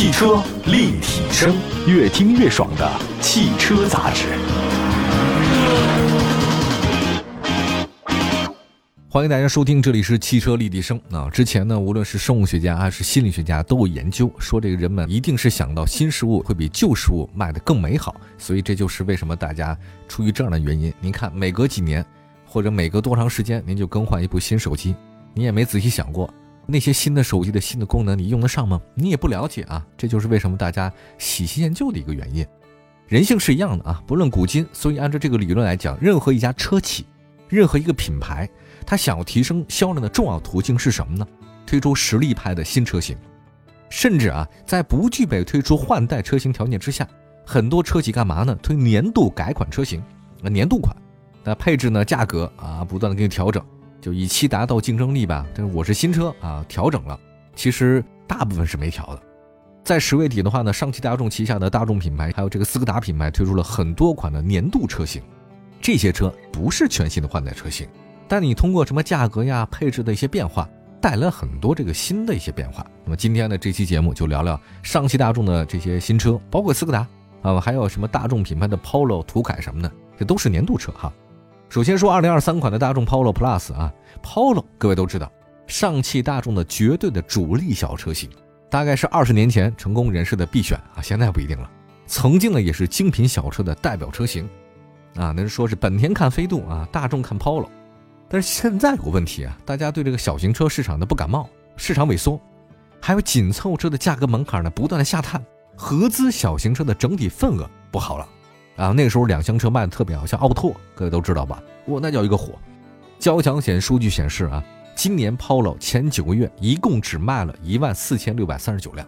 汽车立体声，越听越爽的汽车杂志。欢迎大家收听，这里是汽车立体声啊。之前呢，无论是生物学家还是心理学家都有研究说，这个人们一定是想到新事物会比旧事物卖得更美好，所以这就是为什么大家出于这样的原因，您看每隔几年或者每隔多长时间，您就更换一部新手机，你也没仔细想过那些新的手机的新的功能你用得上吗？你也不了解啊，这就是为什么大家喜新厌旧的一个原因。人性是一样的啊，不论古今，所以按照这个理论来讲，任何一家车企，任何一个品牌。他想要提升销量的重要途径是什么呢？推出实力派的新车型，甚至啊，在不具备推出换代车型条件之下，很多车企干嘛呢？推年度改款车型，啊，年度款，那配置呢，价格啊，不断的给你调整，就以期达到竞争力吧。但是我是新车啊，调整了，其实大部分是没调的。在十月底的话呢，上汽大众旗下的大众品牌还有这个斯柯达品牌推出了很多款的年度车型，这些车不是全新的换代车型。但你通过什么价格呀、配置的一些变化，带来很多这个新的一些变化。那么今天的这期节目就聊聊上汽大众的这些新车，包括斯柯达啊，还有什么大众品牌的 Polo、途凯什么的，这都是年度车哈。首先说2023款的大众 Polo Plus 啊，Polo 各位都知道，上汽大众的绝对的主力小车型，大概是二十年前成功人士的必选啊，现在不一定了。曾经呢也是精品小车的代表车型啊，那是说是本田看飞度啊，大众看 Polo。但是现在有个问题啊，大家对这个小型车市场的不感冒，市场萎缩，还有紧凑车的价格门槛呢不断的下探，合资小型车的整体份额不好了，啊，那个时候两厢车卖的特别好，像奥拓，各位都知道吧？哇，那叫一个火。交强险数据显示啊，今年 Polo 前九个月一共只卖了一万四千六百三十九辆，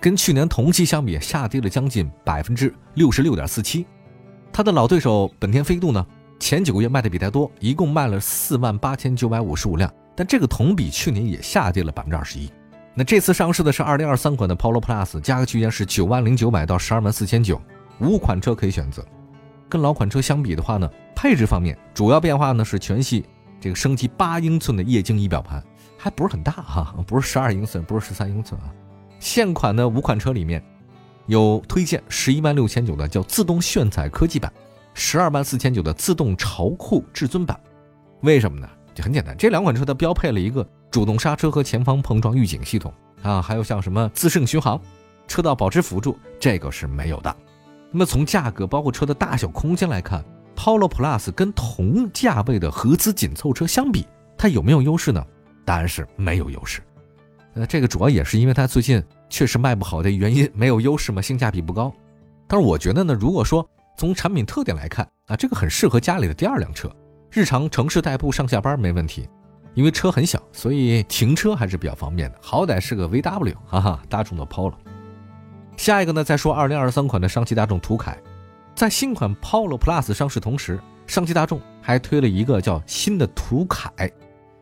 跟去年同期相比下跌了将近百分之六十六点四七。它的老对手本田飞度呢？前九个月卖的比它多，一共卖了四万八千九百五十五辆，但这个同比去年也下跌了百分之二十一。那这次上市的是二零二三款的 Polo Plus，价格区间是九万零九百到十二万四千九，五款车可以选择。跟老款车相比的话呢，配置方面主要变化呢是全系这个升级八英寸的液晶仪表盘，还不是很大哈，不是十二英寸，不是十三英寸啊。现款的五款车里面有推荐十一万六千九的叫自动炫彩科技版。十二万四千九的自动潮酷至尊版，为什么呢？就很简单，这两款车它标配了一个主动刹车和前方碰撞预警系统啊，还有像什么自适应巡航、车道保持辅助，这个是没有的。那么从价格包括车的大小空间来看，Polo Plus 跟同价位的合资紧凑车相比，它有没有优势呢？答案是没有优势。那这个主要也是因为它最近确实卖不好的原因，没有优势嘛，性价比不高。但是我觉得呢，如果说从产品特点来看啊，这个很适合家里的第二辆车，日常城市代步上下班没问题，因为车很小，所以停车还是比较方便的。好歹是个 VW，哈哈，大众的 Polo。下一个呢，再说二零二三款的上汽大众途凯，在新款 Polo Plus 上市同时，上汽大众还推了一个叫新的途凯。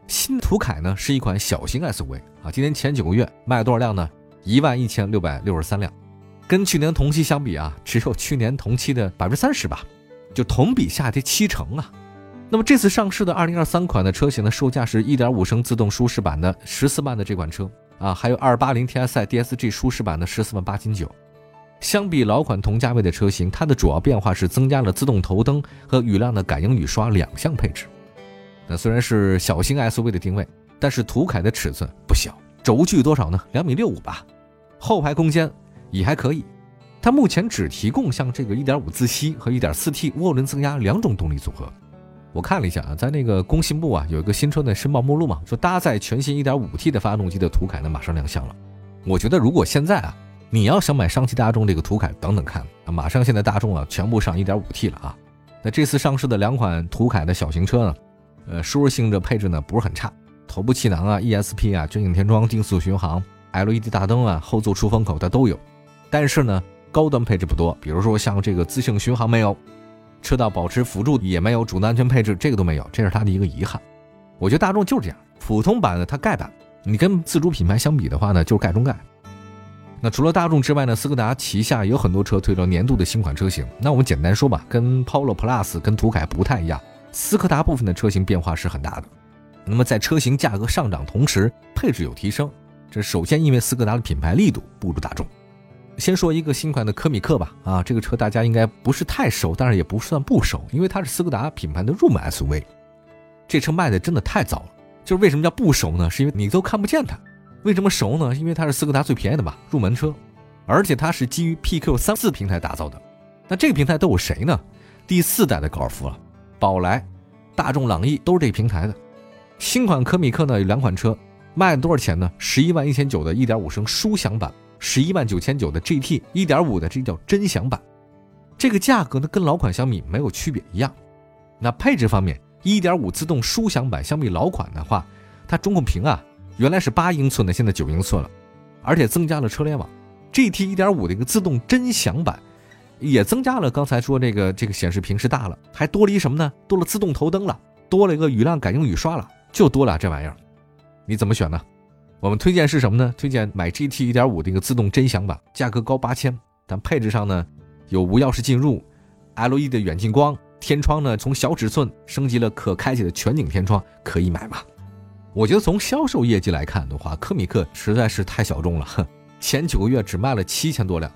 新途凯呢是一款小型 SUV 啊，今年前九个月卖多少辆呢？一万一千六百六十三辆。跟去年同期相比啊，只有去年同期的百分之三十吧，就同比下跌七成啊。那么这次上市的二零二三款的车型的售价是一点五升自动舒适版的十四万的这款车啊，还有二八零 TSI DSG 舒适版的十四万八千九。相比老款同价位的车型，它的主要变化是增加了自动头灯和雨量的感应雨刷两项配置。那虽然是小型 SUV 的定位，但是途凯的尺寸不小，轴距多少呢？两米六五吧，后排空间。也还可以，它目前只提供像这个1.5自吸和 1.4T 涡轮增压两种动力组合。我看了一下啊，在那个工信部啊有一个新车的申报目录嘛，说搭载全新 1.5T 的发动机的途凯呢马上亮相了。我觉得如果现在啊你要想买上汽大众这个途凯，等等看啊，马上现在大众啊全部上 1.5T 了啊。那这次上市的两款途凯的小型车呢，呃，舒适性的配置呢不是很差，头部气囊啊、ESP 啊、全景天窗、定速巡航、LED 大灯啊、后座出风口它都有。但是呢，高端配置不多，比如说像这个自适应巡航没有，车道保持辅助也没有，主动安全配置这个都没有，这是它的一个遗憾。我觉得大众就是这样，普通版的它盖版，你跟自主品牌相比的话呢，就是盖中盖。那除了大众之外呢，斯柯达旗下有很多车推了年度的新款车型。那我们简单说吧，跟 Polo Plus 跟途凯不太一样，斯柯达部分的车型变化是很大的。那么在车型价格上涨同时，配置有提升，这首先因为斯柯达的品牌力度不如大众。先说一个新款的科米克吧，啊，这个车大家应该不是太熟，但是也不算不熟，因为它是斯柯达品牌的入门 SUV。这车卖的真的太早了，就是为什么叫不熟呢？是因为你都看不见它。为什么熟呢？因为它是斯柯达最便宜的嘛，入门车，而且它是基于 PQ 三四平台打造的。那这个平台都有谁呢？第四代的高尔夫了，宝来、大众朗逸都是这个平台的。新款科米克呢有两款车，卖多少钱呢？十一万一千九的1.5升舒享版。十一万九千九的 GT 一点五的，这叫臻享版，这个价格呢跟老款相比没有区别一样。那配置方面，一点五自动舒享版相比老款的话，它中控屏啊原来是八英寸的，现在九英寸了，而且增加了车联网。GT 一点五的一个自动臻享版也增加了，刚才说这个这个显示屏是大了，还多了一什么呢？多了自动头灯了，多了一个雨量感应雨刷了，就多了这玩意儿，你怎么选呢？我们推荐是什么呢？推荐买 GT 1.5的一个自动臻享版，价格高八千，但配置上呢有无钥匙进入、LED 的远近光、天窗呢从小尺寸升级了可开启的全景天窗，可以买吗？我觉得从销售业绩来看的话，科米克实在是太小众了，前九个月只卖了七千多辆，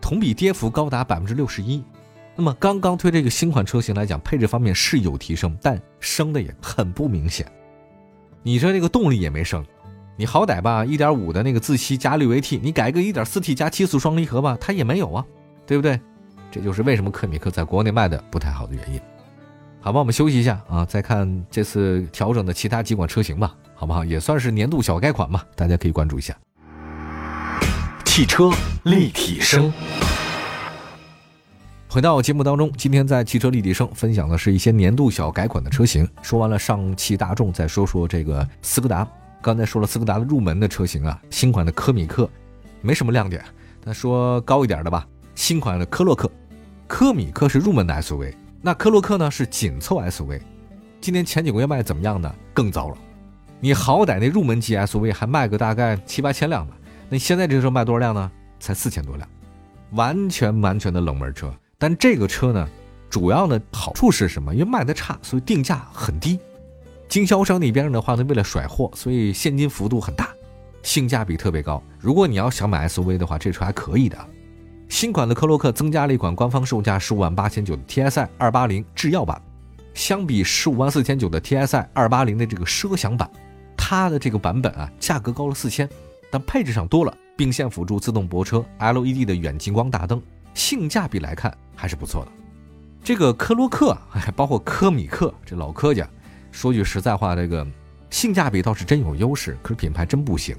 同比跌幅高达百分之六十一。那么刚刚推这个新款车型来讲，配置方面是有提升，但升的也很不明显。你说这个动力也没升。你好歹吧，一点五的那个自吸加六 AT，你改个一点四 T 加七速双离合吧，它也没有啊，对不对？这就是为什么科米克在国内卖的不太好的原因。好吧，我们休息一下啊，再看这次调整的其他几款车型吧，好不好？也算是年度小改款嘛，大家可以关注一下。汽车立体声，回到节目当中，今天在汽车立体声分享的是一些年度小改款的车型。说完了上汽大众，再说说这个斯柯达。刚才说了斯柯达的入门的车型啊，新款的科米克没什么亮点。那说高一点的吧，新款的科洛克，科米克是入门的 SUV，那科洛克呢是紧凑 SUV。今年前几个月卖的怎么样呢？更糟了。你好歹那入门级 SUV 还卖个大概七八千辆吧，那现在这车卖多少辆呢？才四千多辆，完全完全的冷门车。但这个车呢，主要的好处是什么？因为卖的差，所以定价很低。经销商那边的话呢，为了甩货，所以现金幅度很大，性价比特别高。如果你要想买 SUV 的话，这车还可以的。新款的科洛克增加了一款官方售价十五万八千九的 TSI 二八零智耀版，相比十五万四千九的 TSI 二八零的这个奢享版，它的这个版本啊，价格高了四千，但配置上多了并线辅助、自动泊车、LED 的远近光大灯，性价比来看还是不错的。这个科洛克，包括科米克，这老科家。说句实在话，这个性价比倒是真有优势，可是品牌真不行。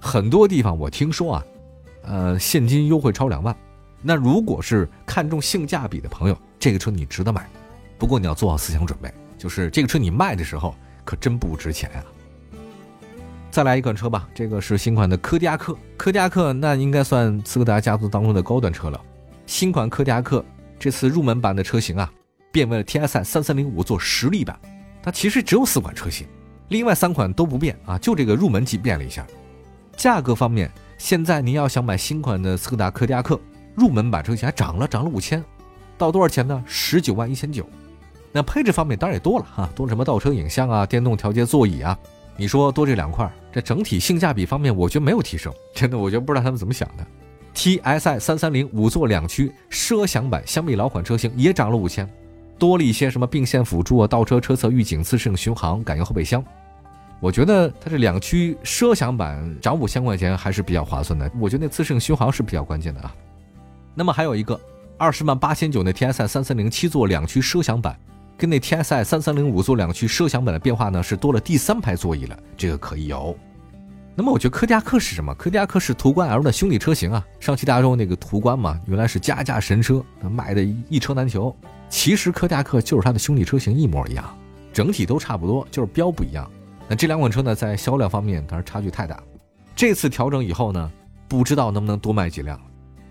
很多地方我听说啊，呃，现金优惠超两万。那如果是看重性价比的朋友，这个车你值得买。不过你要做好思想准备，就是这个车你卖的时候可真不值钱呀。再来一款车吧，这个是新款的柯迪亚克。柯迪亚克那应该算斯柯达家族当中的高端车了。新款柯迪亚克这次入门版的车型啊，变为了 TSI 三三零五做实力版。它其实只有四款车型，另外三款都不变啊，就这个入门级变了一下。价格方面，现在您要想买新款的斯柯达柯迪亚克入门版车型，还涨了，涨了五千，到多少钱呢？十九万一千九。那配置方面当然也多了哈，多什么倒车影像啊，电动调节座椅啊。你说多这两块，这整体性价比方面，我觉得没有提升。真的，我觉得不知道他们怎么想的。T S I 三三零五座两驱奢享版，相比老款车型也涨了五千。多了一些什么并线辅助啊、倒车车侧预警、自适应巡航、感应后备箱。我觉得它这两驱奢享版涨五千块钱还是比较划算的。我觉得那自适应巡航是比较关键的啊。那么还有一个二十万八千九那 T S I 三三零七座两驱奢享版，跟那 T S I 三三零五座两驱奢享版的变化呢是多了第三排座椅了，这个可以有。那么我觉得柯迪亚克是什么？柯迪亚克是途观 L 的兄弟车型啊。上汽大众那个途观嘛，原来是加价神车，卖的一车难求。其实柯迪亚克就是它的兄弟车型一模一样，整体都差不多，就是标不一样。那这两款车呢，在销量方面当然差距太大。这次调整以后呢，不知道能不能多卖几辆。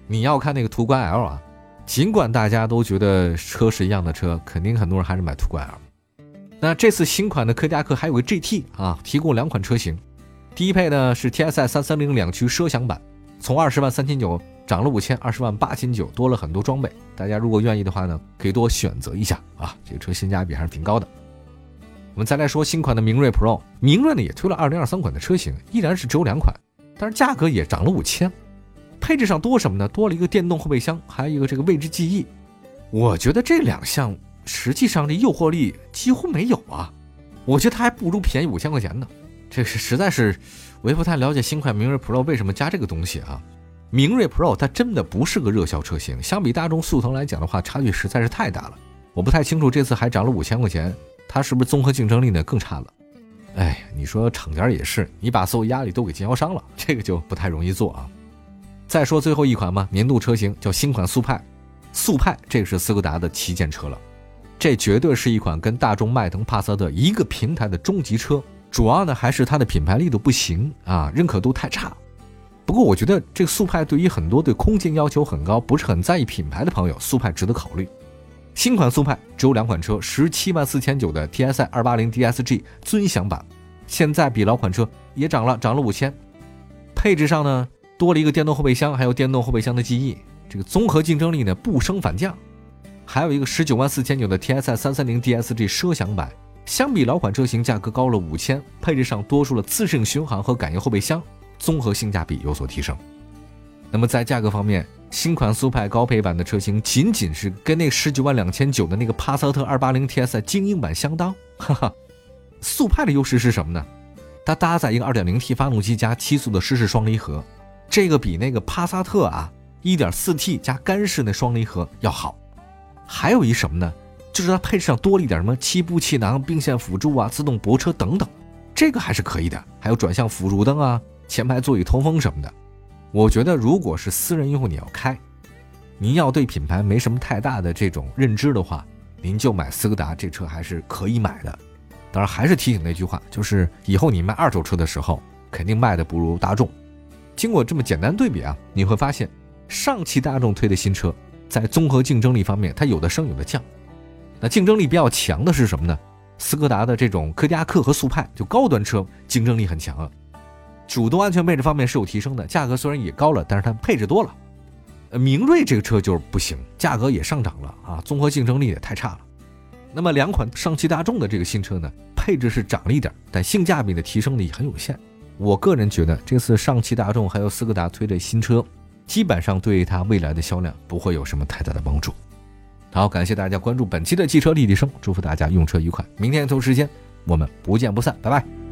你要看那个途观 L 啊，尽管大家都觉得车是一样的车，肯定很多人还是买途观 L。那这次新款的柯迪亚克还有个 GT 啊，提供两款车型，低配呢是 TSI 三三零两驱奢享版，从二十万三千九。涨了五千，二十万八千九，多了很多装备。大家如果愿意的话呢，可以多选择一下啊。这个车性价比还是挺高的。我们再来说新款的明锐 Pro，明锐呢也推了二零二三款的车型，依然是只有两款，但是价格也涨了五千。配置上多什么呢？多了一个电动后备箱，还有一个这个位置记忆。我觉得这两项实际上这诱惑力几乎没有啊。我觉得它还不如便宜五千块钱呢。这是实在是，我也不太了解新款明锐 Pro 为什么加这个东西啊。明锐 Pro 它真的不是个热销车型，相比大众速腾来讲的话，差距实在是太大了。我不太清楚这次还涨了五千块钱，它是不是综合竞争力呢更差了？哎，你说厂家也是，你把所有压力都给经销商了，这个就不太容易做啊。再说最后一款嘛，年度车型叫新款速派，速派这个是斯柯达的旗舰车了，这绝对是一款跟大众迈腾、帕萨特一个平台的中级车。主要呢还是它的品牌力度不行啊，认可度太差。不过我觉得这个速派对于很多对空间要求很高、不是很在意品牌的朋友，速派值得考虑。新款速派只有两款车，十七万四千九的 TSI 二八零 DSG 尊享版，现在比老款车也涨了，涨了五千。配置上呢，多了一个电动后备箱，还有电动后备箱的记忆，这个综合竞争力呢不升反降。还有一个十九万四千九的 TSI 三三零 DSG 奢享版，相比老款车型价格高了五千，配置上多出了自适应巡航和感应后备箱，综合性价比有所提升。那么在价格方面，新款速派高配版的车型仅仅是跟那十九万两千九的那个帕萨特二八零 TSI 精英版相当，哈哈。速派的优势是什么呢？它搭载一个二点零 T 发动机加七速的湿式双离合，这个比那个帕萨特啊一点四 T 加干式那双离合要好。还有一什么呢？就是它配置上多了一点什么七步气囊、并线辅助啊、自动泊车等等，这个还是可以的。还有转向辅助灯啊、前排座椅通风什么的。我觉得，如果是私人用户，你要开，您要对品牌没什么太大的这种认知的话，您就买斯柯达这车还是可以买的。当然，还是提醒那句话，就是以后你卖二手车的时候，肯定卖的不如大众。经过这么简单对比啊，你会发现，上汽大众推的新车在综合竞争力方面，它有的升有的降。那竞争力比较强的是什么呢？斯柯达的这种柯迪亚克和速派，就高端车竞争力很强啊。主动安全配置方面是有提升的，价格虽然也高了，但是它配置多了。呃，明锐这个车就是不行，价格也上涨了啊，综合竞争力也太差了。那么两款上汽大众的这个新车呢，配置是涨了一点，但性价比的提升呢也很有限。我个人觉得这次上汽大众还有斯柯达推的新车，基本上对它未来的销量不会有什么太大的帮助。好，感谢大家关注本期的汽车立体声，祝福大家用车愉快。明天同时间我们不见不散，拜拜。